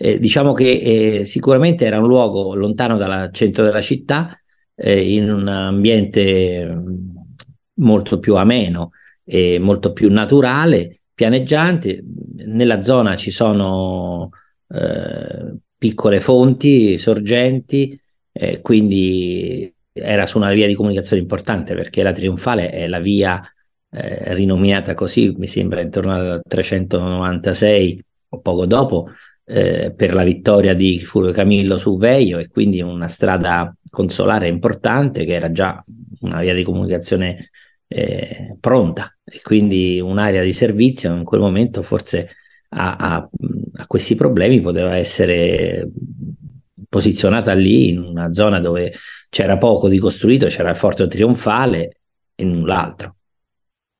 Eh, diciamo che eh, sicuramente era un luogo lontano dal centro della città, eh, in un ambiente mm, molto più ameno e molto più naturale, pianeggiante. Nella zona ci sono eh, piccole fonti, sorgenti, quindi era su una via di comunicazione importante perché la Trionfale è la via eh, rinominata così, mi sembra intorno al 396 o poco dopo, eh, per la vittoria di Fulvio Camillo su Veio e quindi una strada consolare importante che era già una via di comunicazione eh, pronta e quindi un'area di servizio in quel momento forse a, a, a questi problemi poteva essere posizionata lì in una zona dove c'era poco di costruito, c'era il forte trionfale e null'altro.